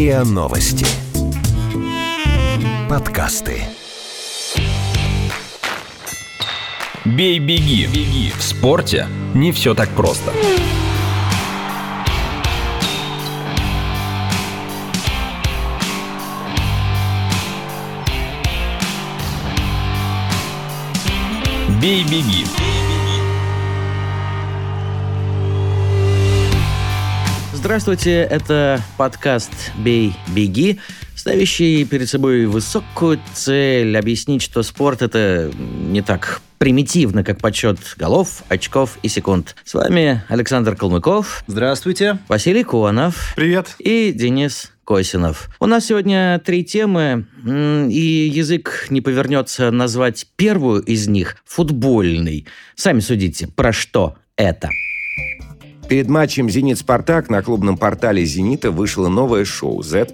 РИА Новости. Подкасты. Бей-беги. Беги. В спорте не все так просто. Бей-беги. Здравствуйте, это подкаст «Бей, беги», ставящий перед собой высокую цель объяснить, что спорт — это не так примитивно, как подсчет голов, очков и секунд. С вами Александр Калмыков. Здравствуйте. Василий Куанов. Привет. И Денис Косинов. У нас сегодня три темы, и язык не повернется назвать первую из них футбольной. Сами судите, про что это. Перед матчем «Зенит-Спартак» на клубном портале «Зенита» вышло новое шоу «Z+.»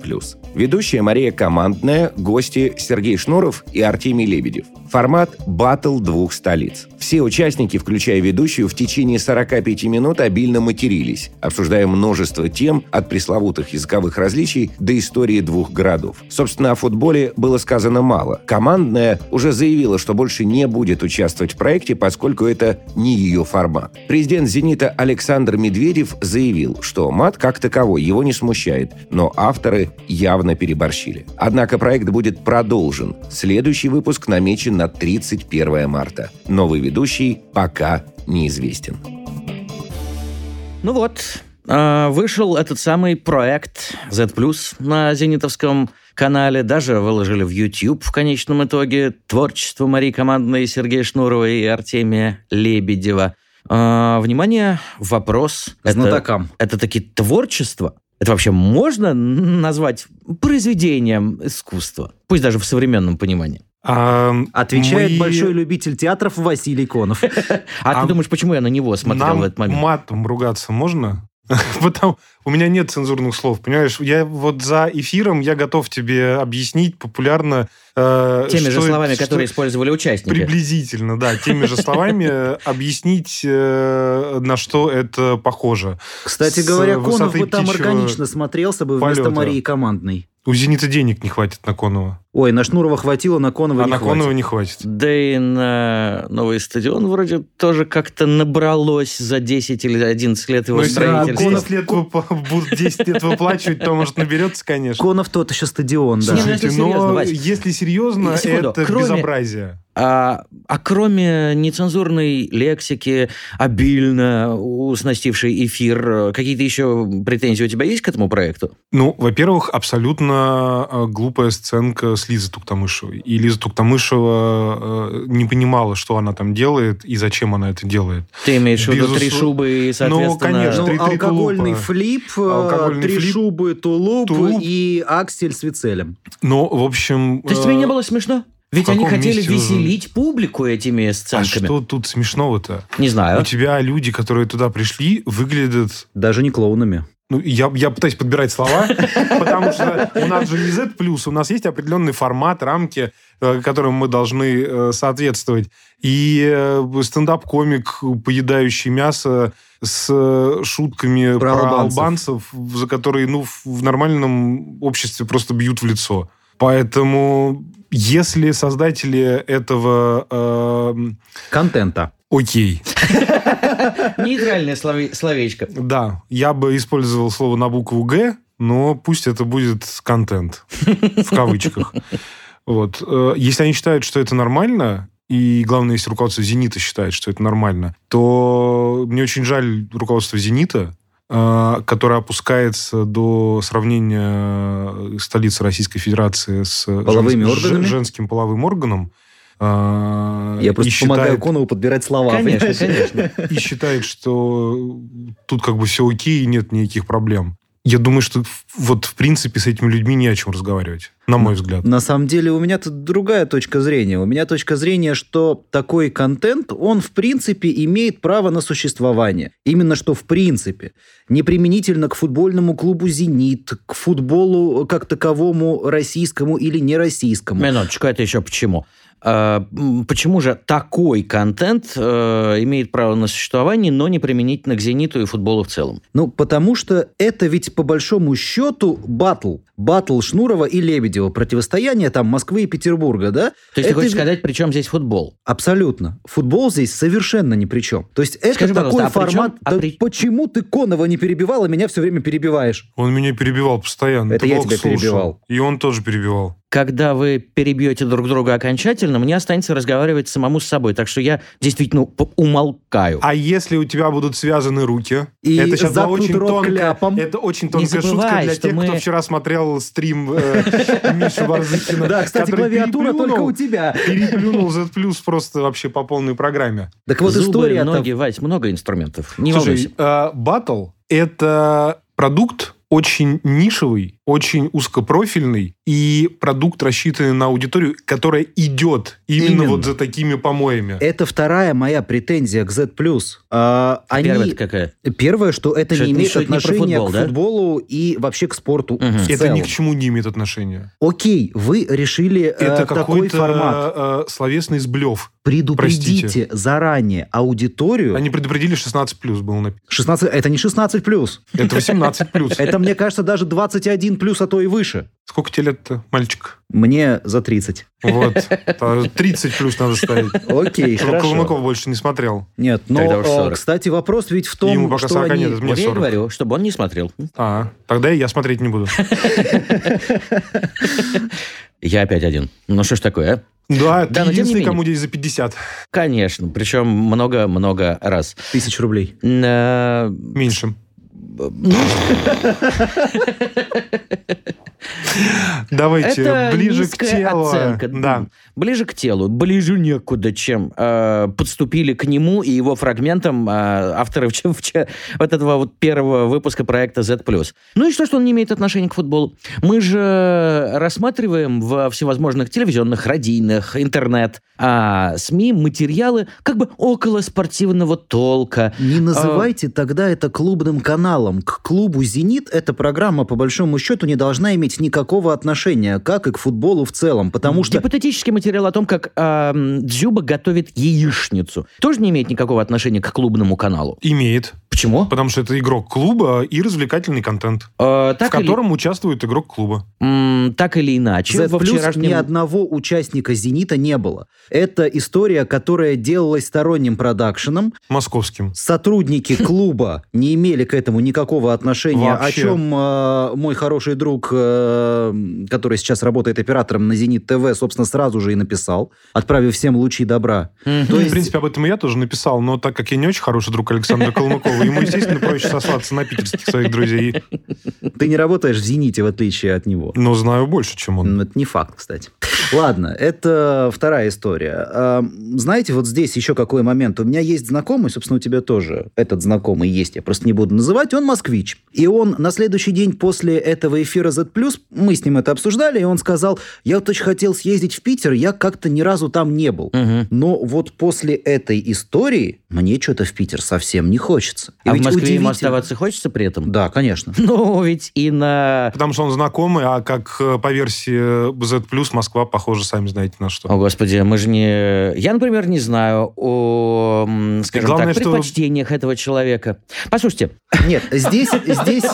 Ведущая Мария Командная, гости Сергей Шнуров и Артемий Лебедев. Формат «Баттл двух столиц». Все участники, включая ведущую, в течение 45 минут обильно матерились, обсуждая множество тем от пресловутых языковых различий до истории двух городов. Собственно, о футболе было сказано мало. Командная уже заявила, что больше не будет участвовать в проекте, поскольку это не ее формат. Президент «Зенита» Александр Медведев заявил, что мат как таковой его не смущает, но авторы явно переборщили. Однако проект будет продолжен. Следующий выпуск намечен на 31 марта. Новый ведущий пока неизвестен. Ну вот, а, вышел этот самый проект Z+, на Зенитовском канале, даже выложили в YouTube в конечном итоге творчество Марии Командной, Сергея Шнурова и Артемия Лебедева. А, внимание, вопрос. Знатокам. Это, это таки творчество? Это вообще можно назвать произведением искусства? Пусть даже в современном пониманении. А, Отвечает мы- большой любитель театров Василий Конов. А, А ты думаешь, почему я на него смотрел в этот момент? матом ругаться можно? Потому у меня нет цензурных слов, понимаешь? Я вот за эфиром я готов тебе объяснить популярно. э, Теми же что- словами, что- которые использовали участники. Приблизительно, да, теми же словами объяснить, э, на что это похоже. Кстати С говоря, Конов бы там органично смотрелся бы вместо полета. Марии Командной. У «Зенита» денег не хватит на Конова. Ой, на Шнурова хватило, на Конова А не на хватит. Конова не хватит. Да и на новый стадион вроде тоже как-то набралось за 10 или 11 лет его Ну, если строительства. 10 лет, выпла- будут 10 лет выплачивать, то, может, наберется, конечно. Конов тот еще стадион, да. Ну, если Слушайте, серьезно, но если серьезно, это безобразие. А, а кроме нецензурной лексики, обильно уснастившей эфир, какие-то еще претензии у тебя есть к этому проекту? Ну, во-первых, абсолютно э, глупая сценка с Лизой Туктамышевой. И Лиза Туктамышева э, не понимала, что она там делает и зачем она это делает. Ты имеешь в виду три шубы и, соответственно... конечно, Ну, три- три алкогольный тулупа. флип, э, Алкогольный три флип, шубы, тулуп, тулуп. и аксель с вицелем. Но, в общем... То есть э, тебе не было смешно? Ведь они хотели месте уже? веселить публику этими А сценками. что тут смешного-то? Не знаю. У тебя люди, которые туда пришли, выглядят Даже не клоунами. Ну, я, я пытаюсь подбирать слова, потому что у нас же не Z+, у нас есть определенный формат, рамки, э, которым мы должны э, соответствовать. И э, стендап-комик, поедающий мясо с шутками Про про, албанцев. албанцев, за которые ну, в- нормальном обществе просто бьют в лицо. Поэтому, если создатели этого... Контента. Окей. Нейтральное слове- словечко. Да, я бы использовал слово на букву «Г», но пусть это будет контент, в кавычках. Вот. Э, Если они считают, что это нормально, и главное, если руководство «Зенита» считает, что это нормально, то мне очень жаль руководство «Зенита», э, которое опускается до сравнения столицы Российской Федерации с Половыми женс- органами? ж- женским половым органом. Э, Я просто считает- помогаю Конову подбирать слова. Конечно, конечно. и считает, что тут как бы все окей, и нет никаких проблем. Я думаю, что вот в принципе с этими людьми не о чем разговаривать, на мой взгляд. На самом деле у меня тут другая точка зрения. У меня точка зрения, что такой контент, он в принципе имеет право на существование. Именно что в принципе. Не применительно к футбольному клубу «Зенит», к футболу как таковому российскому или нероссийскому. Минуточку, это еще почему? А, почему же такой контент э, имеет право на существование, но не применительно к «Зениту» и футболу в целом? Ну, потому что это ведь по большому счету батл. Батл Шнурова и Лебедева. Противостояние там Москвы и Петербурга, да? То есть Это ты хочешь ведь- сказать, при чем здесь футбол? Абсолютно. Футбол здесь совершенно ни при чем. То есть это Скажи, такой а при чем- формат... а Да при- Почему ты Конова не перебивал, а меня все время перебиваешь? Он меня перебивал постоянно. Это Ты я тебя слушал. перебивал. И он тоже перебивал. Когда вы перебьете друг друга окончательно, мне останется разговаривать самому с собой. Так что я действительно умолкаю. А если у тебя будут связаны руки? И это сейчас была очень тонкая, кляпом. это очень тонкая шутка забывай, для что тех, кто мы- вчера смотрел стрим э, Миши Барзыкина. Да, кстати, клавиатура только у тебя. Переплюнул Z просто вообще по полной программе. Так вот история ноги, Вась, много инструментов. Не волнуйся. Слушай, э, Battle — это продукт очень нишевый, очень узкопрофильный и продукт, рассчитанный на аудиторию, которая идет именно, Именно. вот за такими помоями. Это вторая моя претензия к Z+. А, они... Первая-то какая? Первое, что это Что не это имеет не отношения футбол, к да? футболу и вообще к спорту Мгм. в это целом. ни к чему не имеет отношения. Окей, вы решили э, Это такой какой-то формат. э, словесный сблев. Предупредите простите. заранее аудиторию. Они предупредили 16 плюс было написано. 16, это не 16 плюс. Это 18 плюс. Это, мне кажется, даже 21 плюс, а то и выше. Сколько тебе лет-то, мальчик? Мне за 30. Вот. А 30 плюс надо ставить. Окей, Чтобы хорошо. Колмаков больше не смотрел. Нет, но, э, 40. кстати, вопрос ведь в том, Ему пока что 40 они... нет, мне я и 40. говорю, чтобы он не смотрел. А, тогда и я смотреть не буду. Я опять один. Ну что ж такое, а? Да, Да, ты единственный, кому здесь за 50. Конечно, причем много-много раз. Тысяч рублей. Э, Меньше. Давайте, Это ближе к телу. оценка. Да. Ближе к телу. Ближе некуда, чем э, подступили к нему и его фрагментам э, авторы вчера, вчера- вот этого вот первого выпуска проекта Z+. Ну и что, что он не имеет отношения к футболу? Мы же рассматриваем во всевозможных телевизионных, радийных, интернет, а, СМИ материалы как бы около спортивного толка. Не называйте тогда это клубным каналом. К клубу «Зенит» эта программа, по большому счету, не должна иметь никакого отношения, как и к футболу в целом, потому что... Гипотетический материал о том, как эм, Дзюба готовит яичницу, тоже не имеет никакого отношения к клубному каналу. Имеет. Почему? Потому что это игрок клуба и развлекательный контент, Э, в так, или, котором участвует игрок клуба. м, так или иначе, Z+, во вчерашнем... ни одного участника «Зенита» не было. Это история, которая делалась сторонним продакшеном. Московским. Сотрудники клуба не имели к этому никакого отношения, о Вообще. чем э, мой хороший друг, э, который сейчас работает оператором на «Зенит ТВ», собственно, сразу же и написал, отправив всем лучи добра. Мгм. То Ну, В есть- принципе, об этом и я тоже написал, но так как я не очень хороший друг Александра Колмакова, ему, естественно, проще сослаться на питерских своих друзей. Ты не работаешь в «Зените», в отличие от него. Но знаю больше, чем он. Это не факт, кстати. Ладно, это вторая история. А, Знаете, вот здесь еще какой момент. У меня есть знакомый, собственно, у тебя тоже этот знакомый есть, я просто не буду называть, он москвич. И он на следующий день после этого эфира Z+, мы с ним это обсуждали, и он сказал, я вот очень хотел съездить в Питер, я как-то ни разу там не был. Мгм. Но вот после этой истории мне что-то в Питер совсем не хочется. И А в Москве ему удивительно- оставаться хочется при этом? Да, конечно. Ну, ведь и на... Потому что он знакомый, а как э, по версии Z+, Москва похожа, сами знаете на что. О, господи, мы же не... Я, например, не знаю о, скажем главное, так, что- предпочтениях этого человека. Послушайте, Нет, здесь, здесь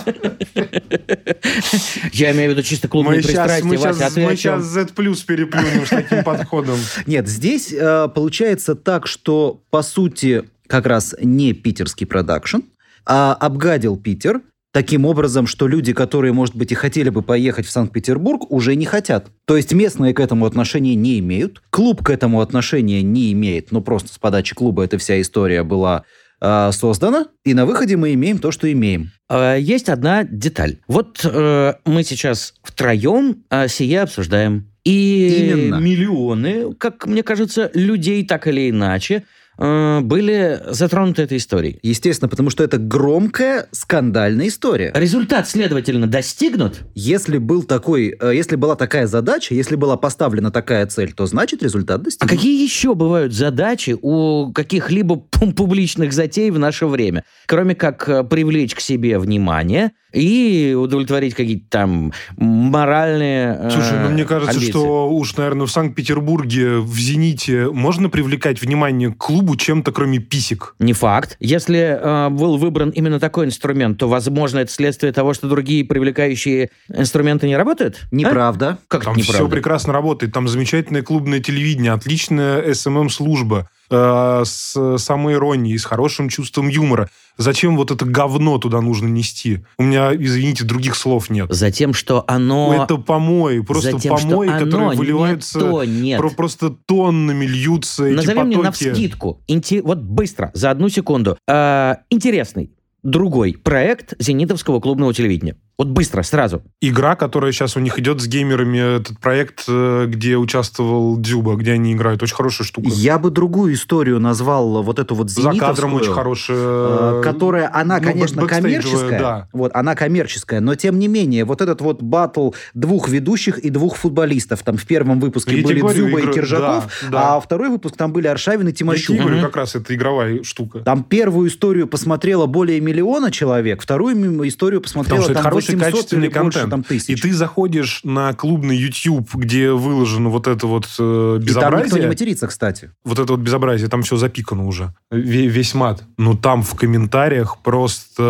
я имею в виду чисто клубные Мы сейчас, пристрастия, мы, Вася, сейчас, мы сейчас Z+, переплюнем с таким подходом. Нет, здесь э, получается так, что по сути как раз не питерский продакшн, а обгадил Питер таким образом, что люди, которые, может быть, и хотели бы поехать в Санкт-Петербург, уже не хотят. То есть местные к этому отношения не имеют, клуб к этому отношения не имеет, ну просто с подачи клуба эта вся история была э, создана, и на выходе мы имеем то, что имеем. Э, Есть одна деталь. Вот э, мы сейчас втроем э, сие обсуждаем. И Именно. миллионы, как мне кажется, людей так или иначе э, были затронуты этой историей. Естественно, потому что это громкая, скандальная история. Результат, следовательно, достигнут. Если был такой, э, если была такая задача, если была поставлена такая цель, то значит результат А достигнут. какие еще бывают задачи у каких-либо пу- публичных затей в наше время? Кроме как э, привлечь к себе внимание и удовлетворить какие-то там моральные э, Слушай, ну мне кажется, амбиции. что уж, наверное, в Санкт-Петербурге, в «Зените» можно привлекать внимание к клубу чем-то, кроме писек? Не факт. Если э, был выбран именно такой инструмент, то, возможно, это следствие того, что другие привлекающие инструменты не работают? А? Неправда. Как Там это все неправда? прекрасно работает. Там замечательное клубное телевидение, отличная СММ-служба э, с самоиронией, с хорошим чувством юмора. Зачем вот это говно туда нужно нести? У меня, извините, других слов нет. Затем, что оно... это помои, просто затем, помои, которые не выливаются, то, нет. про- просто тоннами льются эти Назови мне потоки. навскидку. Инте- Вот быстро, за одну секунду. Э, интересный другой проект зенитовского клубного телевидения. Вот быстро, сразу. Игра, которая сейчас у них идет с геймерами, этот проект, э, где участвовал Дзюба, где они играют, очень хорошая штука. Я бы другую историю назвал вот эту вот За зенитовскую. кадром очень хорошая. э, которая, она, ну, конечно, коммерческая. да. Вот, она коммерческая, но тем не менее, вот этот вот батл двух ведущих и двух футболистов. Там в первом выпуске Я были говорю, Дзюба игра- и Киржаков, да, да. а второй выпуск там были Аршавин и Я Тимощук. говорю, Мгм. как раз это игровая штука. Там первую историю посмотрело более миллиона человек, вторую историю посмотрело Потому что это там хороший 800 качественный или больше контент. там. И ты заходишь на клубный YouTube, где выложено вот это вот э, И там никто не безобразие. матерится, кстати. вот это вот безобразие, там все запикано уже. Ве- Весь мат. Но там в комментариях просто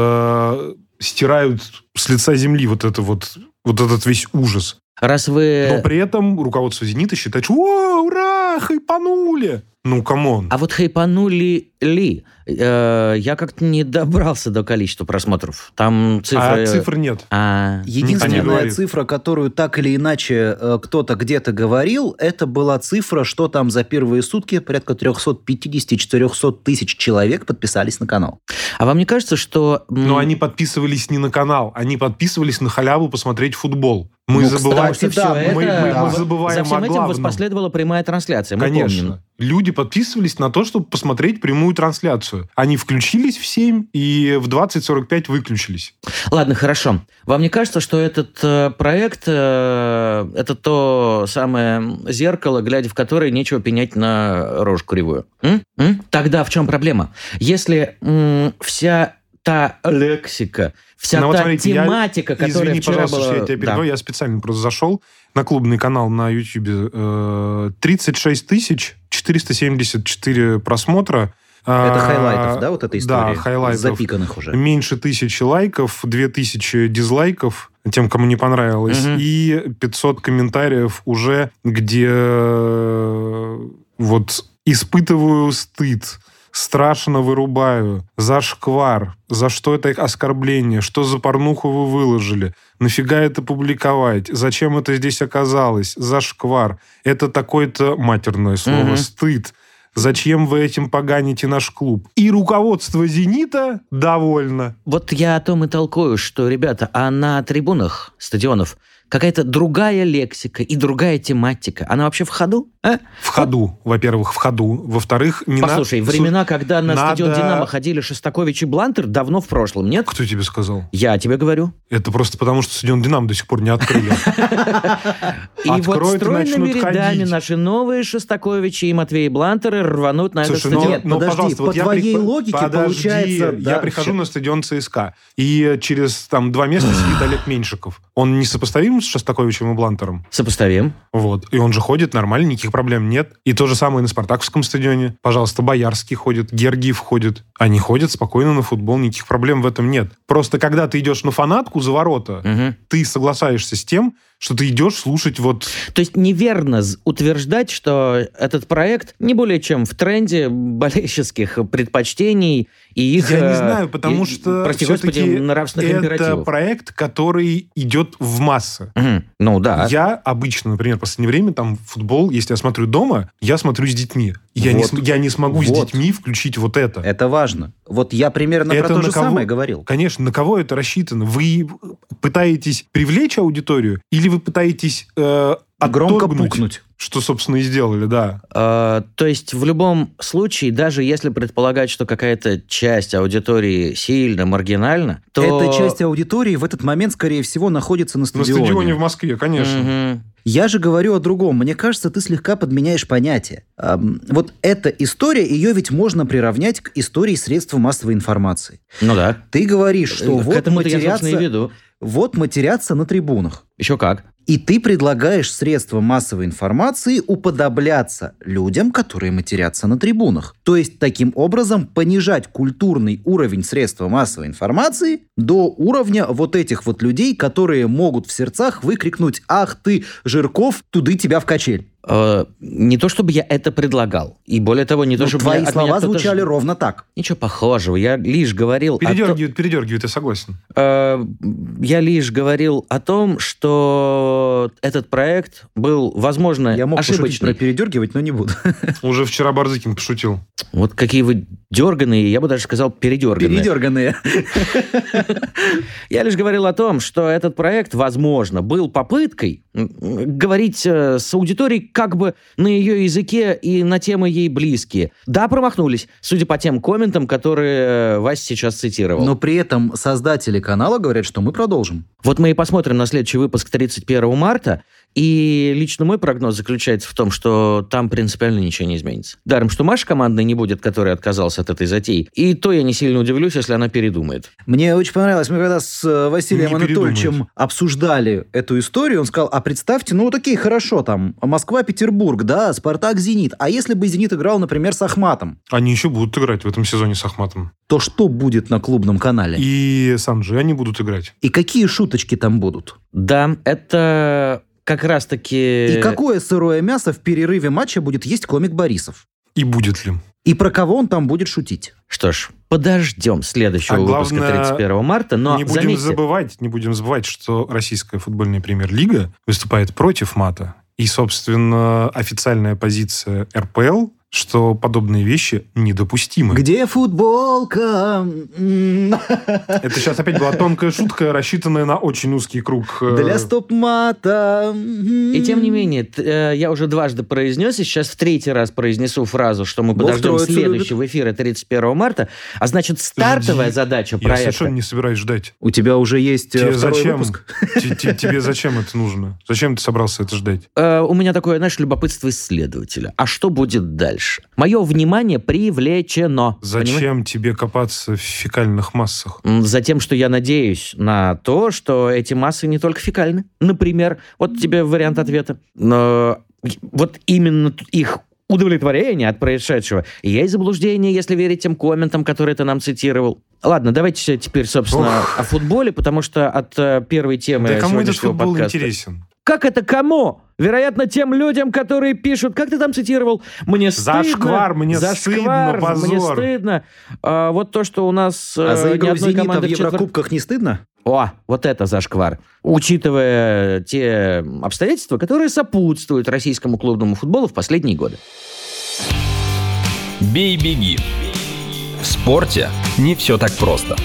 э, стирают с лица земли вот это вот вот этот весь ужас. Раз вы... Но при этом руководство «Зенита» считает, что «О, ура, хайпанули!» Ну, come on. А вот хайпанули ли? Э, я как-то не добрался до количества просмотров. Там цифры... А цифр нет. А, не Единственная говорит. цифра, которую так или иначе э, кто-то где-то говорил, это была цифра, что там за первые сутки порядка 350-400 тысяч человек подписались на канал. а вам не кажется, что... Но они подписывались не на канал, они подписывались на халяву посмотреть футбол. Мы Ну, забываем... Что да, все мы- это... мы- мы забываем За всем о этим главном. воспоследовала прямая трансляция. Мы помним. Конечно. Люди подписывались на то, чтобы посмотреть прямую трансляцию. Они включились в 7 и в 20.45 выключились. Ладно, хорошо. Вам не кажется, что этот э, проект э, это то самое зеркало, глядя в которое нечего пенять на рожь кривую? М? М? Тогда в чем проблема? Если м, вся та лексика, вся Ну, вот та смотрите, я- тематика, которая Извини, вчера пожалуйста, была... что я тебя Да. перебиваю. Я специально просто зашел на клубный канал на YouTube. э, 36 тысяч 474 просмотра. Это А, хайлайтов, да, вот эта история? Да, хайлайтов. Запиканных уже. Меньше тысячи лайков, 2000 дизлайков тем, кому не понравилось, Мгм. и 500 комментариев уже, где вот испытываю стыд, страшно вырубаю, зашквар, за что это оскорбление, что за порнуху вы выложили, нафига это публиковать, зачем это здесь оказалось, зашквар, это такое-то матерное слово, Мгм. стыд, Зачем вы этим поганите наш клуб? И руководство «Зенита» довольно. Вот я о том и толкую, что, ребята, а на трибунах стадионов какая-то другая лексика и другая тематика. Она вообще в ходу? А? В ходу, во-первых, в ходу. Во-вторых, не Послушай, на... времена, когда на надо- стадион «Динамо» ходили Шостакович и Блантер, давно в прошлом, нет? Кто тебе сказал? Я тебе говорю. Это просто потому, что стадион «Динамо» до сих пор не открыли. И вот стройными рядами наши новые Шостаковичи и Матвей Блантеры рванут на этот ну, стадион. Ну, подожди, пожалуйста, по твоей логике получается, Я прихожу на стадион ЦСКА, и через там два места сидит Олег Меньшиков. Он не сопоставим с Шостаковичем и Блантером? Сопоставим. Вот. И он же ходит нормально, никаких проблем нет. И то же самое на Спартаковском стадионе. Пожалуйста, Боярский ходит, Гергиев ходит. Они ходят спокойно на футбол, никаких проблем в этом нет. Просто когда ты идешь на фанатку за ворота, Мгм. ты соглашаешься с тем, что ты идешь слушать вот... То есть неверно утверждать, что этот проект не более чем в тренде болельщических предпочтений и их... Я не э, знаю, потому и, что Прости господи, нравственных Это императивов. проект, который идет в массы. Мгм. Ну да. Я обычно, например, в последнее время там футбол, если я смотрю дома, я смотрю с детьми. Я, не, Вот. см- я не смогу с Вот. детьми включить вот это. Это важно. Вот я примерно Это про то же кого? самое говорил. Конечно, на кого это рассчитано? Вы пытаетесь привлечь аудиторию или вы пытаетесь э, Громко пукнуть. Что, собственно, и сделали, да. Э, то есть в любом случае, даже если предполагать, что какая-то часть аудитории сильно маргинальна, то... Эта часть аудитории в этот момент, скорее всего, находится на На стадионе. стадионе в Москве, конечно. Мгм. Я же говорю о другом. Мне кажется, ты слегка подменяешь понятие. Ам, вот эта история, ее ведь можно приравнять к истории средств массовой информации. Ну да. Ты говоришь, что К вот этому-то я, матерятся, веду. вот матерятся на трибунах. Еще как. И ты предлагаешь средствам массовой информации уподобляться людям, которые матерятся на трибунах. То есть, таким образом, понижать культурный уровень средств массовой информации до уровня вот этих вот людей, которые могут в сердцах выкрикнуть «Ах ты, Жирков, туды тебя в качель». Э, не то, чтобы я это предлагал. И более того, не то, Ну, чтобы твои меня слова звучали ж- ровно так. Ничего похожего. Я лишь говорил... о том- Передергивают, передергивают, я согласен. Э, Я лишь говорил о том, что этот проект был, возможно, Я мог ошибочный. про передергивать, но не буду. Уже вчера Барзыкин пошутил. Вот какие вы дерганые, я бы даже сказал передерганные. Передерганные. Я лишь говорил о том, что этот проект, возможно, был попыткой говорить э, с аудиторией как бы на ее языке и на темы ей близкие. Да, промахнулись, судя по тем комментам, которые э, Вася сейчас цитировал. Но при этом создатели канала говорят, что мы продолжим. Вот мы и посмотрим на следующий выпуск 31 марта, и лично мой прогноз заключается в том, что там принципиально ничего не изменится. Даром, что Маша командной не будет, который отказался от этой затеи. И то я не сильно удивлюсь, если она передумает. Мне очень понравилось, мы когда с э, Василием Не Анатольевичем передумает. обсуждали эту историю, он сказал, а представьте, ну такие хорошо, там, Москва-Петербург, да, Спартак-Зенит. А если бы Зенит играл, например, с Ахматом, Они еще будут играть в этом сезоне с Ахматом. то что будет на клубном канале? И, И Санджи, они будут играть. какие шуточки там будут? Да, это как раз-таки... И какое сырое мясо в перерыве матча будет есть комик Борисов? И будет ли? И про кого он там будет шутить? Что ж, подождем следующего А выпуска главное, 31 марта, но не будем заметьте, забывать, не будем забывать, что российская футбольная премьер-лига выступает против мата. И, собственно, официальная позиция РПЛ, что подобные вещи недопустимы. Где футболка? Это сейчас опять была тонкая шутка, рассчитанная на очень узкий круг. э, Для стоп-мата. И тем не менее, э, я уже дважды произнес, и сейчас в третий раз произнесу фразу, что мы Бог подождем следующего эфира 31 марта, а значит, стартовая Жди. задача Я проекта... совершенно не собираюсь ждать. У тебя уже есть э, Тебе второй зачем? выпуск? Те- те- Тебе зачем это нужно? Зачем ты собрался это ждать? У меня такое, знаешь, любопытство исследователя. А что будет дальше? Мое внимание привлечено. Понимаешь? Зачем тебе копаться в фекальных массах? Затем, что я надеюсь на то, что эти массы не только фекальны. Например, вот тебе вариант ответа. Но вот именно их удовлетворение от происшедшего есть заблуждение, если верить тем комментам, которые ты нам цитировал. Ладно, давайте теперь, собственно, о футболе, потому что от э, первой темы Да кому этот футбол подкаста- интересен? Как это кому? Вероятно, тем людям, которые пишут, как ты там цитировал, мне стыдно. Зашквар, мне Зашквар, стыдно, мне позор. стыдно. А, вот то, что у нас А э, за ни игру «Зенита» в команды в четвер- Еврокубках не стыдно? О, вот это зашквар. Учитывая те обстоятельства, которые сопутствуют российскому клубному футболу в последние годы. Бей-беги. В спорте не все так просто.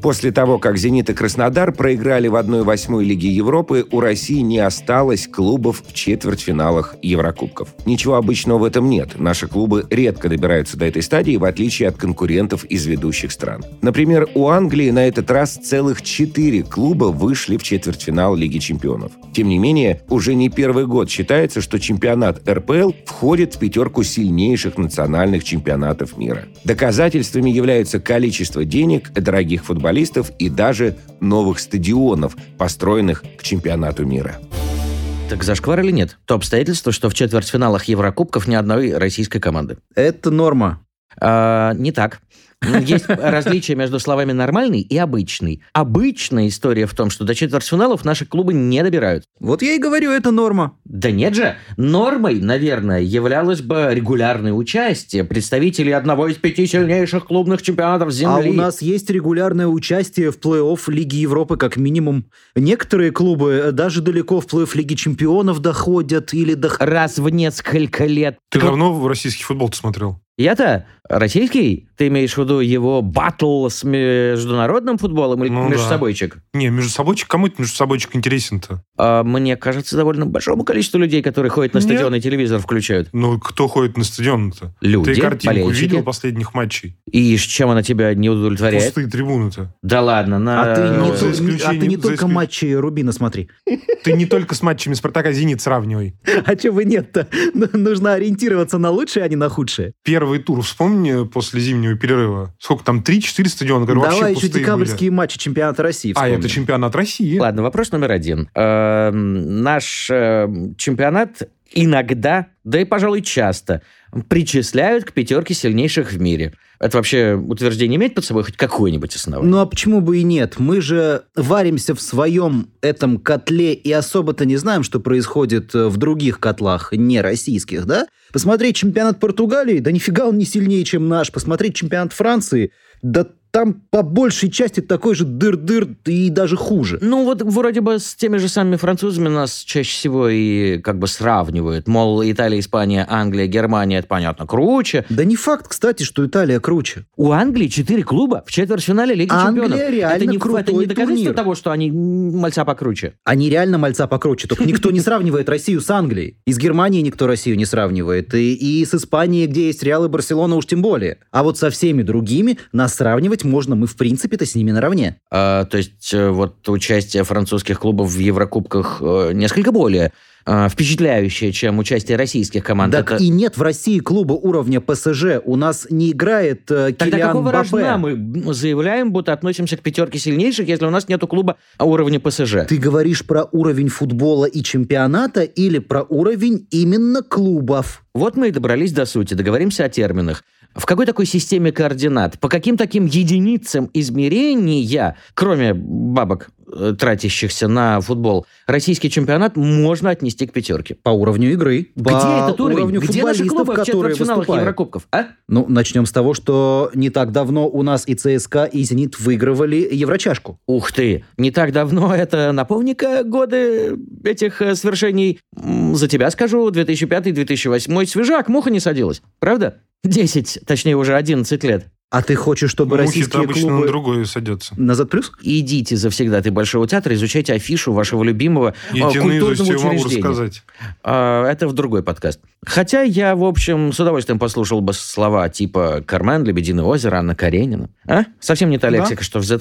После того, как «Зенит» и «Краснодар» проиграли в 1-8 Лиги Европы, у России не осталось клубов в четвертьфиналах Еврокубков. Ничего обычного в этом нет. Наши клубы редко добираются до этой стадии, в отличие от конкурентов из ведущих стран. Например, у Англии на этот раз целых четыре клуба вышли в четвертьфинал Лиги Чемпионов. Тем не менее, уже не первый год считается, что чемпионат РПЛ входит в пятерку сильнейших национальных чемпионатов мира. Доказательствами являются количество денег, дорогих футболистов и даже новых стадионов, построенных к чемпионату мира. Так зашквар или нет? То обстоятельство, что в четвертьфиналах Еврокубков ни одной российской команды. Это норма. А, не так. Есть различие между словами «нормальный» и «обычный». Обычная история в том, что до четвертьфиналов наши клубы не добирают. Вот я и говорю, это норма. Да нет же, нормой, наверное, являлось бы регулярное участие представителей одного из пяти сильнейших клубных чемпионатов Земли. А у нас есть регулярное участие в плей-офф Лиги Европы как минимум. Некоторые клубы э, даже далеко в плей-офф Лиги Чемпионов доходят или дох... Раз в несколько лет. Ты давно в российский футбол смотрел? Я-то Российский? Ты имеешь в виду его батл с международным футболом или Ну между да. собойчик? Не, между собойчик, кому это между собойчик интересен-то? А, мне кажется, довольно большому количеству людей, которые ходят на Нет. стадион и телевизор включают. Ну, кто ходит на стадион-то? Люди, Ты картинку болельщики. видел последних матчей? И с чем она тебя не удовлетворяет? Пустые трибуны-то. Да ладно, на... А ты, ну, не, за то- исключением- а ты не за только исключ- матчи Рубина смотри. Ты не только с матчами Спартака Зенит сравнивай. А чего вы нет-то? Ну, Нужно ориентироваться на лучшее, а не на худшее. Первый тур, вспомни, после зимнего перерыва. Сколько там, 3-4 стадиона? Говорю, Давай вообще еще декабрьские матчи чемпионата России были. А, вспомним. это чемпионат России. Ладно, вопрос номер один. Эм, Наш эм, чемпионат иногда, да и, пожалуй, часто причисляют к пятерке сильнейших в мире. Это вообще утверждение имеет под собой хоть какое-нибудь основание? Ну а почему бы и нет? Мы же варимся в своем этом котле и особо-то не знаем, что происходит э, в других котлах, не российских, да? Посмотреть чемпионат Португалии, да нифига он не сильнее, чем наш. Посмотреть чемпионат Франции, да там по большей части такой же дыр-дыр и даже хуже. Ну, вот вроде бы с теми же самыми французами нас чаще всего и как бы сравнивают. Мол, Италия, Испания, Англия, Германия, это понятно, круче. Да не факт, кстати, что Италия круче. У Англии четыре клуба в четвертьфинале Лиги Англия Чемпионов. реально это не, это крутой не доказательство турнир. того, что они мальца покруче. Они реально мальца покруче, только никто не сравнивает Россию с Англией. Из Германии никто Россию не сравнивает. И, и с Испанией, где есть Реал и Барселона, уж тем более. А вот со всеми другими нас сравнивать можно, мы в принципе-то с ними наравне. А, то есть э, вот участие французских клубов в Еврокубках э, несколько более э, впечатляющее, чем участие российских команд. Так Это- и нет в России клуба уровня ПСЖ. У нас не играет э, Тогда Килиан какого Мбаппе. рожна мы заявляем, будто относимся к пятерке сильнейших, если у нас нету клуба уровня ПСЖ? Ты говоришь про уровень футбола и чемпионата или про уровень именно клубов? Вот мы и добрались до сути, договоримся о терминах. В какой такой системе координат? По каким таким единицам измерения, кроме бабок, тратящихся на футбол, российский чемпионат можно отнести к пятерке? По уровню игры. Где по этот уровень? уровню Где наши клубы в четвертьфиналах выступают. Еврокубков? А? Ну, начнем с того, что не так давно у нас и ЦСКА, и «Зенит» выигрывали Еврочашку. Ух ты! Не так давно это, напомни-ка, годы этих э, свершений. За тебя скажу, 2005-2008 свежак, муха не садилась. Правда? 10, точнее уже 11 лет. А ты хочешь, чтобы Мухи-то российские обычно клубы... на другое садятся. На Z+. Идите завсегда ты Большого театра, изучайте афишу вашего любимого Я тебе наизусть культурного ее могу рассказать. А, это в другой подкаст. Хотя я, в общем, с удовольствием послушал бы слова типа «Кармен», «Лебединое озеро», «Анна Каренина». А? Совсем не та Да. лексика, что в Z+.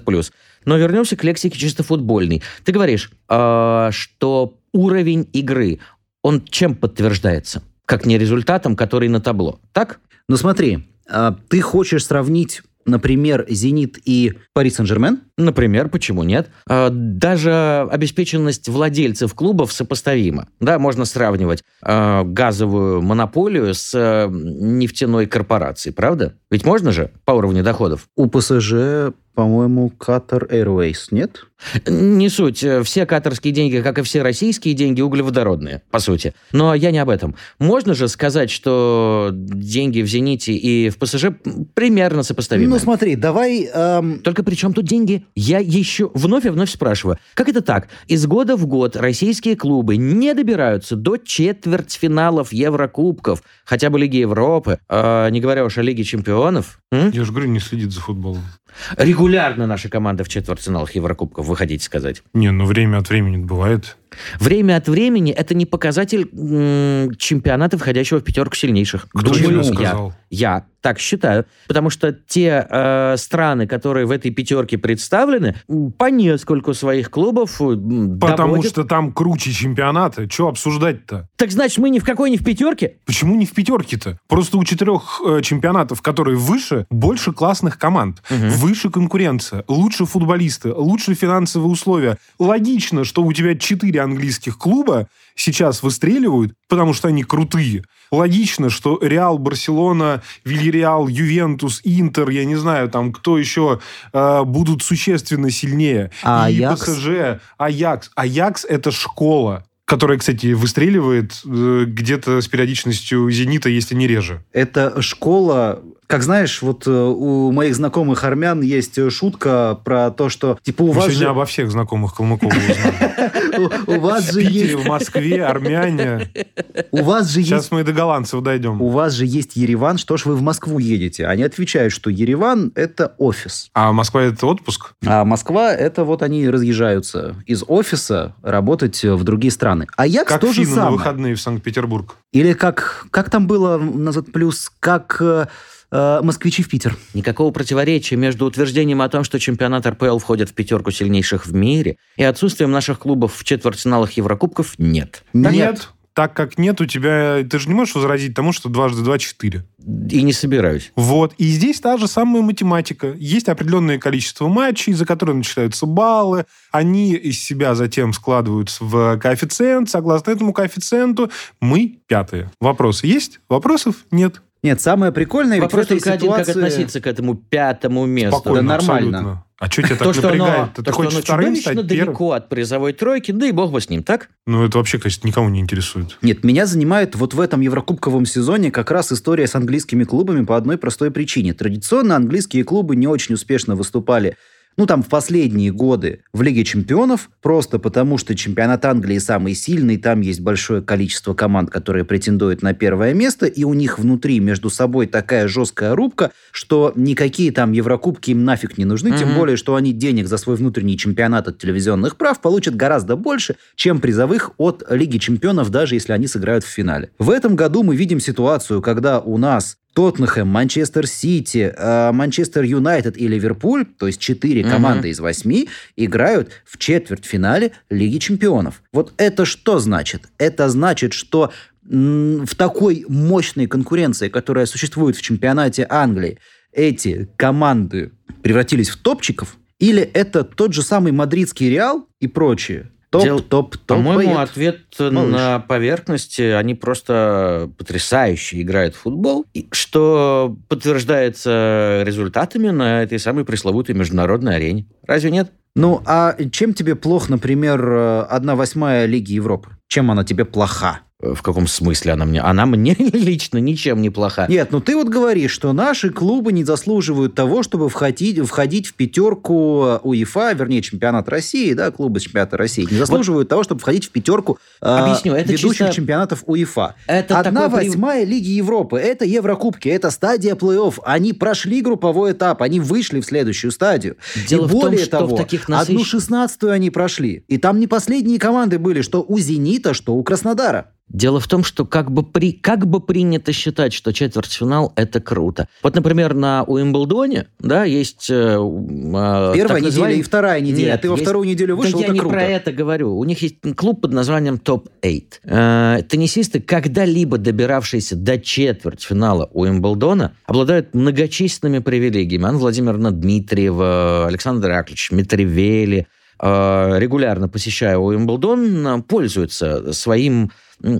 Но вернемся к лексике чисто футбольной. Ты говоришь, а, что уровень игры, он чем подтверждается? Как не результатом, который на табло. Так? Ну смотри, а, ты хочешь сравнить, например, «Зенит» и «Пари Сен-Жермен»? Например, почему нет? А, Даже обеспеченность владельцев клубов сопоставима. Да, можно сравнивать а, газовую монополию с а, нефтяной корпорацией, правда? Ведь можно же по уровню доходов? У ПСЖ, по-моему, Qatar Airways, нет? Не суть. Все катарские деньги, как и все российские деньги, углеводородные, по сути. Но я не об этом. Можно же сказать, что деньги в «Зените» и в ПСЖ примерно сопоставимы? Ну смотри, давай... эм, Только при чем тут деньги? Я еще вновь и вновь спрашиваю. Как это так? Из года в год российские клубы не добираются до четвертьфиналов Еврокубков, хотя бы Лиги Европы, а, не говоря уж о Лиге Чемпионов. М? Я же говорю, не следит за футболом. Регулярно наши команды в четвертьфиналах Еврокубков, вы хотите сказать? Не, ну время от времени бывает. Время от времени это не показатель м, чемпионата, входящего в пятерку сильнейших. Кто Думаю, я. Я так считаю. Потому что те э, страны, которые в этой пятерке представлены, по нескольку своих клубов Потому доводят- что там круче чемпионата. Что обсуждать-то? Так значит, мы ни в какой не в пятерке? Почему не в пятерке-то? Просто у четырех э, чемпионатов, которые выше, больше классных команд. Выше конкуренция, лучше футболисты, лучше финансовые условия. Логично, что у тебя четыре английских клуба сейчас выстреливают, потому что они крутые. Логично, что Реал, Барселона, Вильяреал, Ювентус, Интер, я не знаю, там кто еще э, будут существенно сильнее. А И Аякс? ПСЖ, Аякс. Аякс – это школа. Которая, кстати, выстреливает э, где-то с периодичностью «Зенита», если не реже. Это школа как знаешь, вот э, у моих знакомых армян есть шутка про то, что типа у Мы вас сегодня же... обо всех знакомых Калмыкова узнаем. У вас же есть... в Москве, армяне. У вас же Сейчас есть... мы и до голландцев дойдем. У вас же есть Ереван, что ж вы в Москву едете? Они отвечают, что Ереван – это офис. А Москва – это отпуск? А Москва – это вот они разъезжаются из офиса работать в другие страны. А Якс Как то же финны на самое. выходные в Санкт-Петербург. Или как, как там было назад плюс, как э, э, москвичи в Питер. Никакого противоречия между утверждением о том, что чемпионат РПЛ входит в пятерку сильнейших в мире, и отсутствием наших клубов в четвертьфиналах Еврокубков нет. Нет. Так как нет у тебя... Ты же не можешь возразить тому, что дважды два – четыре. И не собираюсь. Вот. И здесь та же самая математика. Есть определенное количество матчей, за которые начисляются баллы. Они из себя затем складываются в коэффициент. Согласно этому коэффициенту мы пятые. Вопросы есть? Вопросов нет. Нет, самое прикольное, Вопрос только один, как ситуации... относиться к этому пятому месту. Спокойно, Да нормально. абсолютно. А что тебя То, так что оно, напрягает? то, Ты что оно вторым стать первым? далеко от призовой тройки, да и бог бы с ним, так? Ну, это вообще, конечно, никому не интересует. Нет, меня занимает вот в этом Еврокубковом сезоне как раз история с английскими клубами по одной простой причине. Традиционно английские клубы не очень успешно выступали ну, там, в последние годы в Лиге чемпионов, просто потому что чемпионат Англии самый сильный, там есть большое количество команд, которые претендуют на первое место, и у них внутри между собой такая жесткая рубка, что никакие там Еврокубки им нафиг не нужны, тем Мгм. более, что они денег за свой внутренний чемпионат от телевизионных прав получат гораздо больше, чем призовых от Лиги чемпионов, даже если они сыграют в финале. В этом году мы видим ситуацию, когда у нас Тоттенхэм, Манчестер Сити, э, Манчестер Юнайтед и Ливерпуль, то есть четыре Мгм. команды из восьми, играют в четвертьфинале Лиги Чемпионов. Вот это что значит? Это значит, что в такой мощной конкуренции, которая существует в чемпионате Англии, эти команды превратились в топчиков? Или это тот же самый мадридский Реал и прочие? Топ, Дел- топ, топ. По-моему, поет. ответ Малыш. на поверхности. Они просто потрясающе играют в футбол, что подтверждается результатами на этой самой пресловутой международной арене. Разве нет? Ну, а чем тебе плох, например, э, одна восьмая Лиги Европы? Чем она тебе плоха? Э, В каком смысле она мне? Она мне лично ничем не плоха. Нет, ну ты вот говоришь, что наши клубы не заслуживают того, чтобы входить, входить в пятерку УЕФА, вернее, чемпионат России, да, клубы чемпионата России, не заслуживают того, чтобы входить в пятерку э, Объясню, это ведущих чисто- чемпионатов УЕФА. Это Одна такой восьмая Лиги Европы, это Еврокубки, это стадия плей-офф. Они прошли групповой этап, они вышли в следующую стадию. Дело И в том, более что того, в таких одну насыщ- шестнадцатую они прошли. И там не последние команды были, что у «Зенита», что у «Краснодара». Дело в том, что как бы, при, как бы принято считать, что четвертьфинал – это круто. Вот, например, на Уимблдоне, да, есть... э, э, Первая неделя и вторая неделя. Нет, а ты во есть- вторую неделю вышел, да я это не круто. про это говорю. У них есть клуб под названием Топ-8. Э, теннисисты, когда-либо добиравшиеся до четвертьфинала Уимблдона, обладают многочисленными привилегиями. Анна Владимировна Дмитриева, Александр Яковлевич Митревели, регулярно посещая Уимблдон, э, пользуются своим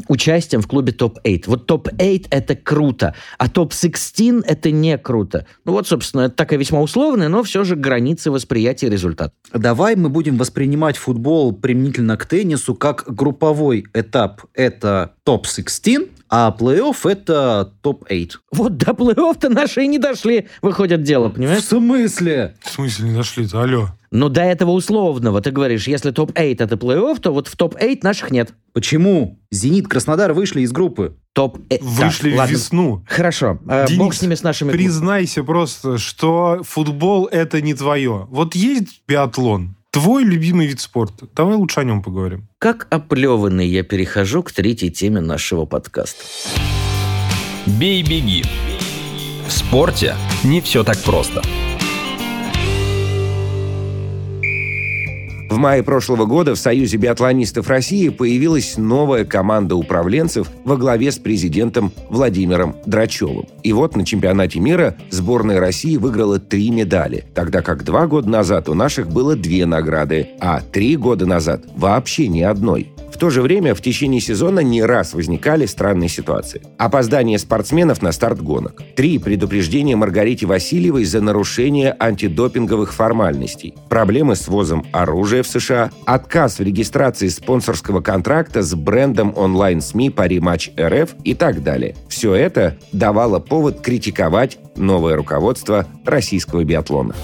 участием в клубе топ-8. Вот топ-8 это круто, а топ-16 это не круто. Ну вот, собственно, это такая весьма условная, но все же границы восприятия результата. Давай мы будем воспринимать футбол применительно к теннису как групповой этап. Это топ-16, а плей-офф это топ-8. Вот до плей-офф-то наши и не дошли, выходит дело, В понимаешь? смысле? В смысле не дошли-то? Алло. Но до этого условного ты говоришь, если топ-8 это плей-офф, то вот в топ-8 наших нет. Почему? «Зенит», «Краснодар» вышли из группы. Топ э, Вышли так, в ладно. весну. Хорошо, э, Денис, бог с ними, с нашими... Признайся просто, что футбол это не твое. Вот есть биатлон, твой любимый вид спорта. Давай лучше о нем поговорим. Как оплеванный я перехожу к третьей теме нашего подкаста. Бей-беги. В спорте не все так просто. В мае прошлого года в Союзе биатлонистов России появилась новая команда управленцев во главе с президентом Владимиром Драчевым. И вот на чемпионате мира сборная России выиграла три медали, тогда как два года назад у наших было две награды, а три года назад вообще ни одной. В то же время в течение сезона не раз возникали странные ситуации. Опоздание спортсменов на старт гонок. Три предупреждения Маргарите Васильевой за нарушение антидопинговых формальностей. Проблемы с ввозом оружия в США. Отказ в регистрации спонсорского контракта с брендом онлайн-СМИ «Пари Матч РФ» и так далее. Все это давало повод критиковать новое руководство российского биатлона.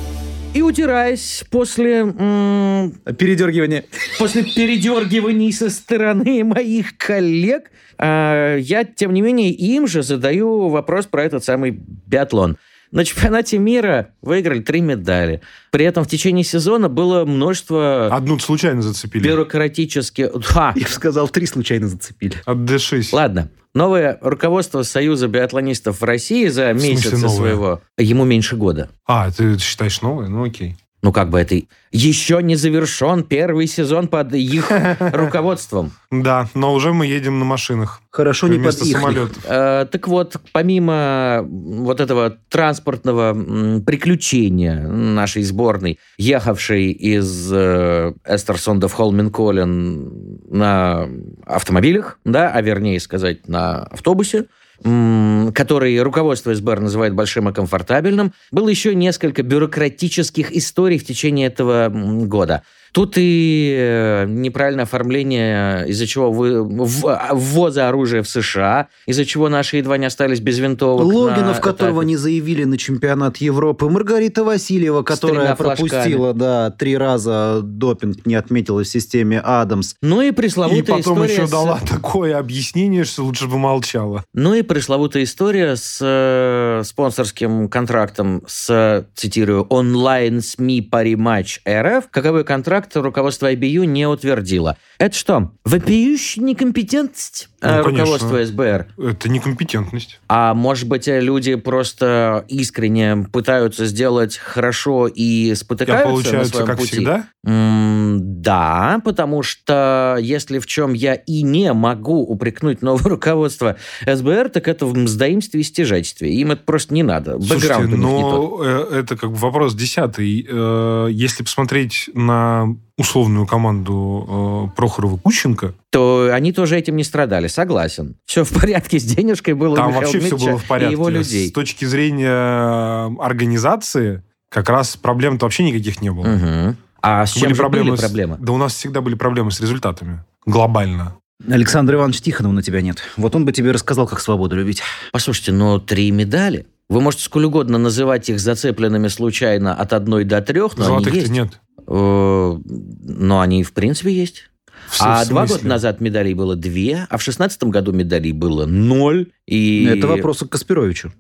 И утираясь после, м, Передергивание. после передергиваний со стороны моих коллег, а, я, тем не менее, им же задаю вопрос про этот самый биатлон. На чемпионате мира выиграли три медали. При этом в течение сезона было множество Одну случайно зацепили. бюрократических... Ха! Я бы сказал, три случайно зацепили. От D6. Ладно. Новое руководство Союза биатлонистов в России за месяц своего... Ему меньше года. А, ты считаешь новое? Ну окей. Ну, как бы это... Еще не завершен первый сезон под их руководством. Да, но уже мы едем на машинах. Хорошо не под их. Э, Так вот, помимо вот этого транспортного приключения нашей сборной, ехавшей из э, Эстерсонда в Холменколлен на автомобилях, да, а вернее сказать, на автобусе, который руководство СБР называет большим и комфортабельным, было еще несколько бюрократических историй в течение этого года. Тут и э, неправильное оформление, из-за чего вы, ввоза оружия в США, из-за чего наши едва не остались без винтовок. на Логинов, которого этапе. не заявили на чемпионат Европы. Маргарита Васильева, которая пропустила, да, три раза допинг, не отметила в системе Адамс. Ну и И пресловутая потом история еще с- дала такое объяснение, что лучше бы молчала. Ну и пресловутая история с э, спонсорским контрактом с, цитирую, онлайн-СМИ «Пари Матч РФ», каковой контракт руководство IBU не утвердило. Это что, вопиющая некомпетентность э, Ну, конечно. руководства СБР? Это некомпетентность. А может быть, э, люди просто искренне пытаются сделать хорошо и спотыкаются на получается, своем как пути? всегда? М, Да, потому что если в чем я и не могу упрекнуть новое руководство СБР, так это в мздоимстве и стяжательстве. Им это просто не надо. Слушайте, них не тот. но э, это как бы вопрос десятый. Э, Если посмотреть на условную команду э, Прохорова-Кученко, То они тоже этим не страдали, согласен. Все в порядке с денежкой было у там Михаила вообще все Дмитриевича было в порядке. его людей. С точки зрения организации, как раз проблем-то вообще никаких не было. Мгм. А с чем Были же проблемы были с- проблемы? Да у нас всегда были проблемы с результатами. Глобально. Александр Иванович Тихонова на тебя нет. Вот он бы тебе рассказал, как свободу любить. Послушайте, но три медали. Вы можете сколь угодно называть их зацепленными случайно от одной до трех, но Золотых они есть. нет. Э, Но они, в принципе, есть. В с- А два года назад медалей было две, а в шестнадцатом году медалей было ноль. И... Это вопрос к Каспировичу.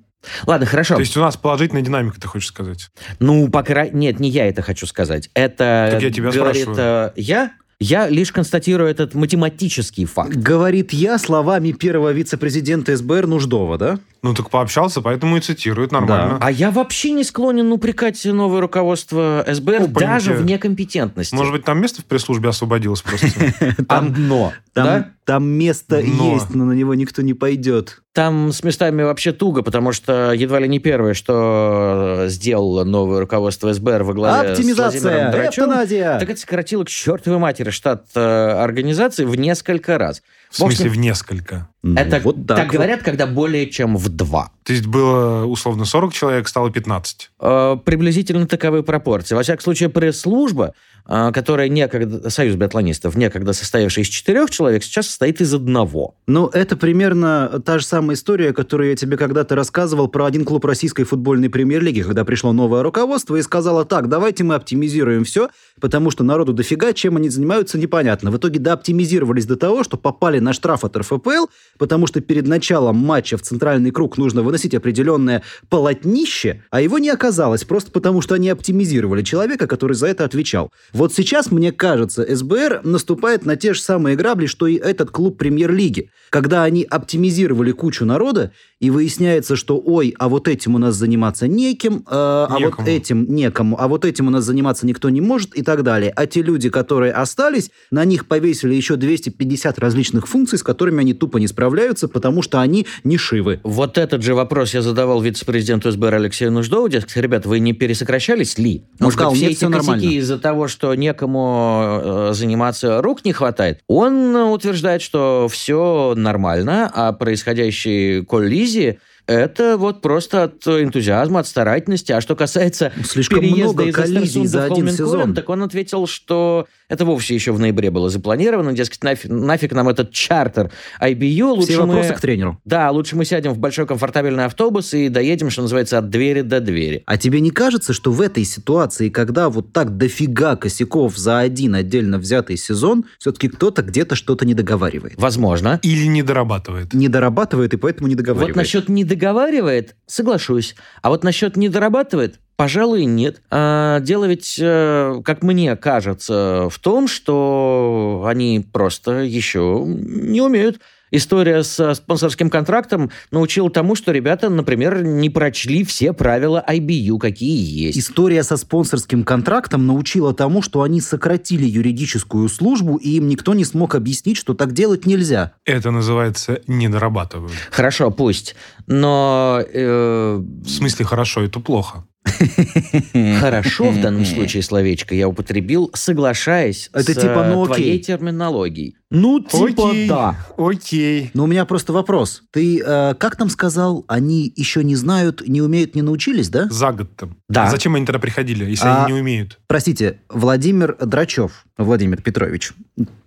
Ладно, хорошо. То есть у нас положительная динамика, ты хочешь сказать? Ну, по крайней... Нет, не я это хочу сказать. Это Так я тебя говорит спрашиваю. э, я. Я лишь констатирую этот математический факт. Говорит я словами первого вице-президента СБР Нуждова, да? Ну, так пообщался, поэтому и цитирует нормально. А я вообще не склонен упрекать новое руководство СБР Ну, даже в некомпетентности. Может быть, там место в пресс-службе освободилось просто? Одно. Там, да? там место есть, но на него никто не пойдет. Там с местами вообще туго, потому что едва ли не первое, что сделало новое руководство СБР во главе с Владимиром Оптимизация, Драчевым, эвтаназия. так это сократило к чертовой матери штат э, организации в несколько раз. В смысле, в несколько. Ну, это вот так, так, вот. говорят, когда более чем в два. То есть было условно 40 человек, стало 15. Э, приблизительно таковы пропорции. Во всяком случае, пресс-служба, э, которая некогда, союз биатлонистов, некогда состоявший из четырех человек, сейчас состоит из одного. Ну, это примерно та же самая история, которую я тебе когда-то рассказывал про один клуб российской футбольной премьер-лиги, когда пришло новое руководство и сказало, так, давайте мы оптимизируем все, потому что народу дофига, чем они занимаются, непонятно. В итоге дооптимизировались до того, что попали на штраф от РФПЛ, потому что перед началом матча в центральный круг нужно выносить определенное полотнище, а его не оказалось, просто потому что они оптимизировали человека, который за это отвечал. Вот сейчас, мне кажется, СБР наступает на те же самые грабли, что и этот клуб премьер-лиги, когда они оптимизировали кучу народа и выясняется, что ой, а вот этим у нас заниматься неким, э, а вот этим некому, а вот этим у нас заниматься никто не может и так далее. А те люди, которые остались, на них повесили еще 250 различных функций, с которыми они тупо не справляются, потому что они не шивы. Вот этот же вопрос я задавал вице-президенту СБР Алексею Нуждову. Дескать, ребята, вы не пересокращались ли? Он Может сказал, быть, все «Нет, эти нормально». из-за того, что некому э, заниматься рук не хватает? Он утверждает, что все нормально, а происходящие коллизии это вот просто от энтузиазма, от старательности. А что касается Слишком переезда много из коллизий за один сезон. так он ответил, что это вовсе еще в ноябре было запланировано. Дескать, нафиг, нафиг нам этот чартер IBU. Лучше Все мы... вопросы к тренеру. Да, лучше мы сядем в большой комфортабельный автобус и доедем, что называется, от двери до двери. А тебе не кажется, что в этой ситуации, когда вот так дофига косяков за один отдельно взятый сезон, все-таки кто-то где-то что-то не договаривает? Возможно. Или не дорабатывает. Не дорабатывает и поэтому не договаривает. Вот насчет не договаривает, соглашусь. А вот насчет не дорабатывает, пожалуй, нет. А, дело ведь, э, как мне кажется, в том, что они просто еще не умеют. История со спонсорским контрактом научила тому, что ребята, например, не прочли все правила IBU, какие есть. История со спонсорским контрактом научила тому, что они сократили юридическую службу, и им никто не смог объяснить, что так делать нельзя. Это называется не дорабатывают. Хорошо, пусть. Но э, В смысле хорошо, это плохо. Хорошо в данном случае словечко я употребил, соглашаясь Это с типа, ну, э, твоей окей. терминологией. Ну, типа Окей. да. Окей. Но у меня просто вопрос. Ты э, как там сказал, они еще не знают, не умеют, не научились, да? За год там. Да. Зачем они тогда приходили, если А- они не умеют? Простите, Владимир Драчев, Владимир Петрович,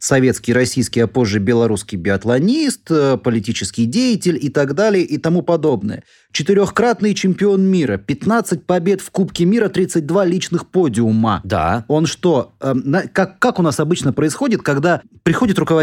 советский, российский, а позже белорусский биатлонист, э, политический деятель и так далее и тому подобное. Четырехкратный чемпион мира, 15 побед в Кубке мира, 32 личных подиума. Да. Он что, э, на- как, как у нас обычно происходит, когда приходит руководитель?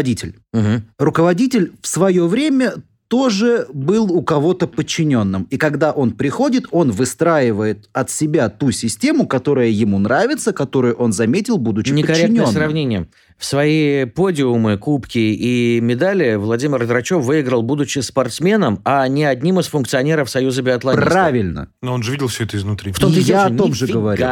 Мгм. Руководитель в свое время тоже был у кого-то подчиненным. И когда он приходит, он выстраивает от себя ту систему, которая ему нравится, которую он заметил, будучи Некорректное подчиненным. сравнение. В свои подиумы, кубки и медали Владимир Драчев выиграл, будучи спортсменом, а не одним из функционеров Союза биатлонистов. Правильно. Но он же видел все это изнутри. В том-то и Я о том же говорю.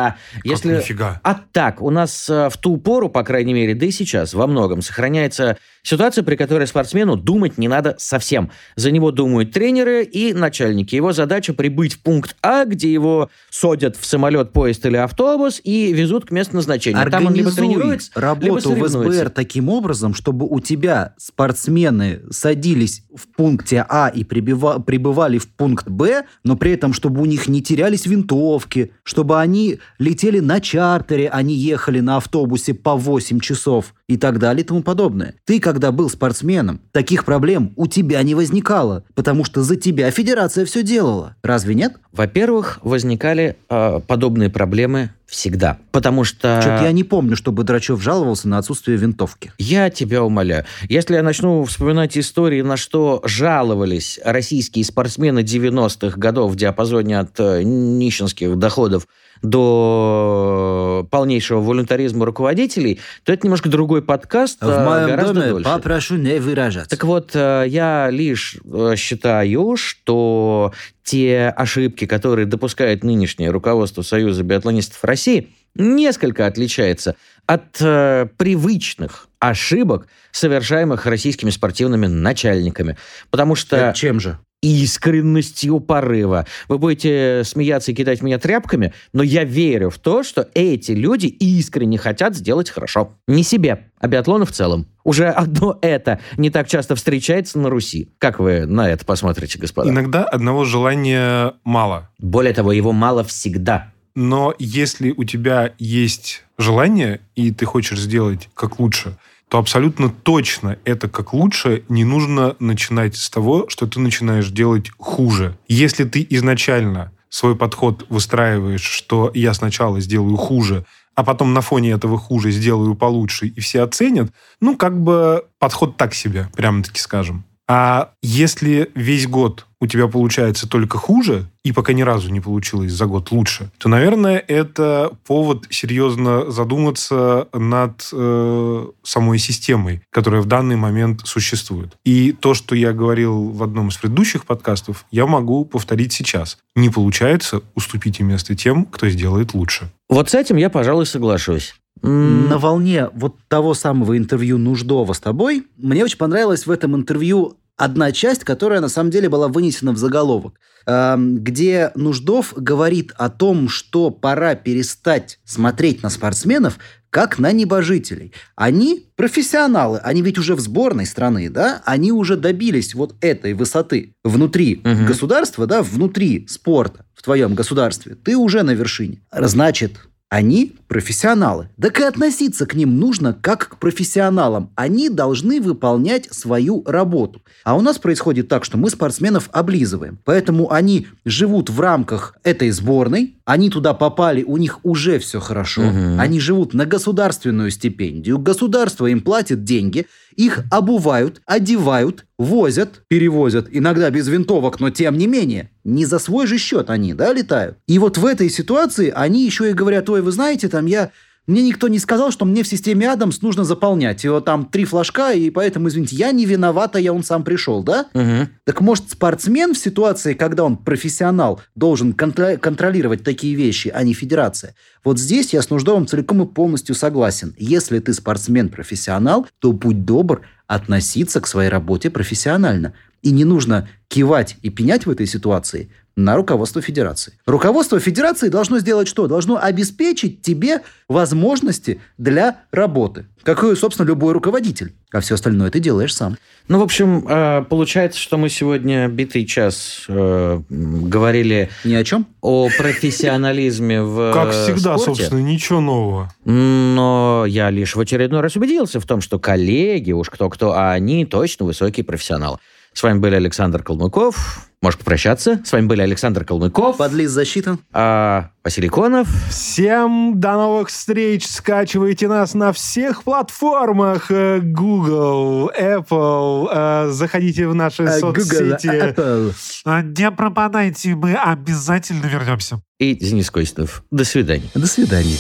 Если... нифига? А так, у нас э, в ту пору, по крайней мере, да и сейчас во многом сохраняется ситуация, при которой спортсмену думать не надо совсем. За него думают тренеры и начальники. Его задача прибыть в пункт А, где его садят в самолет, поезд или автобус и везут к месту назначения. Там он либо Организуй тренируется, либо работу в СБР таким образом, чтобы у тебя спортсмены садились в пункте А и прибыва- прибывали в пункт Б, но при этом, чтобы у них не терялись винтовки, чтобы они летели на чартере, а не ехали на автобусе по 8 часов и так далее и тому подобное. Ты, когда был спортсменом, таких проблем у тебя не возникало, потому что за тебя федерация все делала. Разве нет? Во-первых, возникали э, подобные проблемы всегда. Потому что... Что-то я не помню, чтобы Драчев жаловался на отсутствие винтовки. Я тебя умоляю. Если я начну вспоминать истории, на что жаловались российские спортсмены 90-х годов в диапазоне от э, нищенских доходов до полнейшего волюнтаризма руководителей, то это немножко другой подкаст, В э, моем гораздо доме дольше. попрошу не выражаться. Так вот, э, я лишь э, считаю, что те ошибки, которые допускает нынешнее руководство Союза биатлонистов России, несколько отличается от э, привычных ошибок, совершаемых российскими спортивными начальниками. Потому что Это чем же? Искренностью порыва. Вы будете смеяться и кидать меня тряпками, но я верю в то, что эти люди искренне хотят сделать хорошо. Не себе, а биатлону в целом. Уже одно это не так часто встречается на Руси. Как вы на это посмотрите, господа? Иногда одного желания мало. Более того, его мало всегда. Но если у тебя есть желание, и ты хочешь сделать как лучше, то абсолютно точно это как лучше не нужно начинать с того, что ты начинаешь делать хуже. Если ты изначально свой подход выстраиваешь, что я сначала сделаю хуже, а потом на фоне этого хуже сделаю получше, и все оценят, ну, как бы подход так себе, прямо-таки скажем. А если весь год у тебя получается только хуже, и пока ни разу не получилось за год лучше, то, наверное, это повод серьезно задуматься над э, самой системой, которая в данный момент существует. И то, что я говорил в одном из предыдущих подкастов, я могу повторить сейчас. Не получается, уступите место тем, кто сделает лучше. Вот с этим я, пожалуй, соглашусь. На волне вот того самого интервью Нуждова с тобой, мне очень понравилось в этом интервью одна часть, которая на самом деле была вынесена в заголовок, эм, где Нуждов говорит о том, что пора перестать смотреть на спортсменов как на небожителей. Они профессионалы, они ведь уже в сборной страны, да, они уже добились вот этой высоты внутри угу. государства, да, внутри спорта в твоем государстве. Ты уже на вершине. Значит, они профессионалы. Так и относиться к ним нужно как к профессионалам. Они должны выполнять свою работу. А у нас происходит так, что мы спортсменов облизываем. Поэтому они живут в рамках этой сборной, они туда попали, у них уже все хорошо. Угу. Они живут на государственную стипендию, государство им платит деньги, их обувают, одевают, возят, перевозят, иногда без винтовок, но тем не менее. Не за свой же счет они, да, летают. И вот в этой ситуации они еще и говорят, ой, вы знаете, там я мне никто не сказал, что мне в системе Адамс нужно заполнять. Его там три флажка, и поэтому, извините, я не виновата, я он сам пришел, да? Угу. Так может, спортсмен в ситуации, когда он профессионал, должен контр- контролировать такие вещи, а не федерация? Вот здесь я с Нуждовым целиком и полностью согласен. Если ты спортсмен-профессионал, то будь добр относиться к своей работе профессионально. И не нужно кивать и пенять в этой ситуации – на руководство Федерации. Руководство Федерации должно сделать что? Должно обеспечить тебе возможности для работы. Как и, собственно, любой руководитель. А все остальное ты делаешь сам. Ну, в общем, э, получается, что мы сегодня битый час э, говорили... Ни о чем? О профессионализме в Как всегда, собственно, ничего нового. Но я лишь в очередной раз убедился в том, что коллеги, уж кто-кто, а они точно высокие профессионалы. С вами были Александр Калмыков. Можешь попрощаться. С вами были Александр Калмыков. Подлиз защита. А, Василий Конов. Всем до новых встреч. Скачивайте нас на всех платформах. Э, Google, Apple. Э, заходите в наши uh, соцсети. Google, Apple. Не пропадайте, мы обязательно вернемся. И Денис Костов. До свидания. До свидания.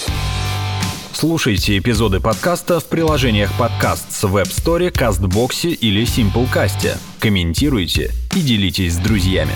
Слушайте эпизоды подкаста в приложениях подкаст с Web Store, CastBox или Simplecast. Комментируйте и делитесь с друзьями.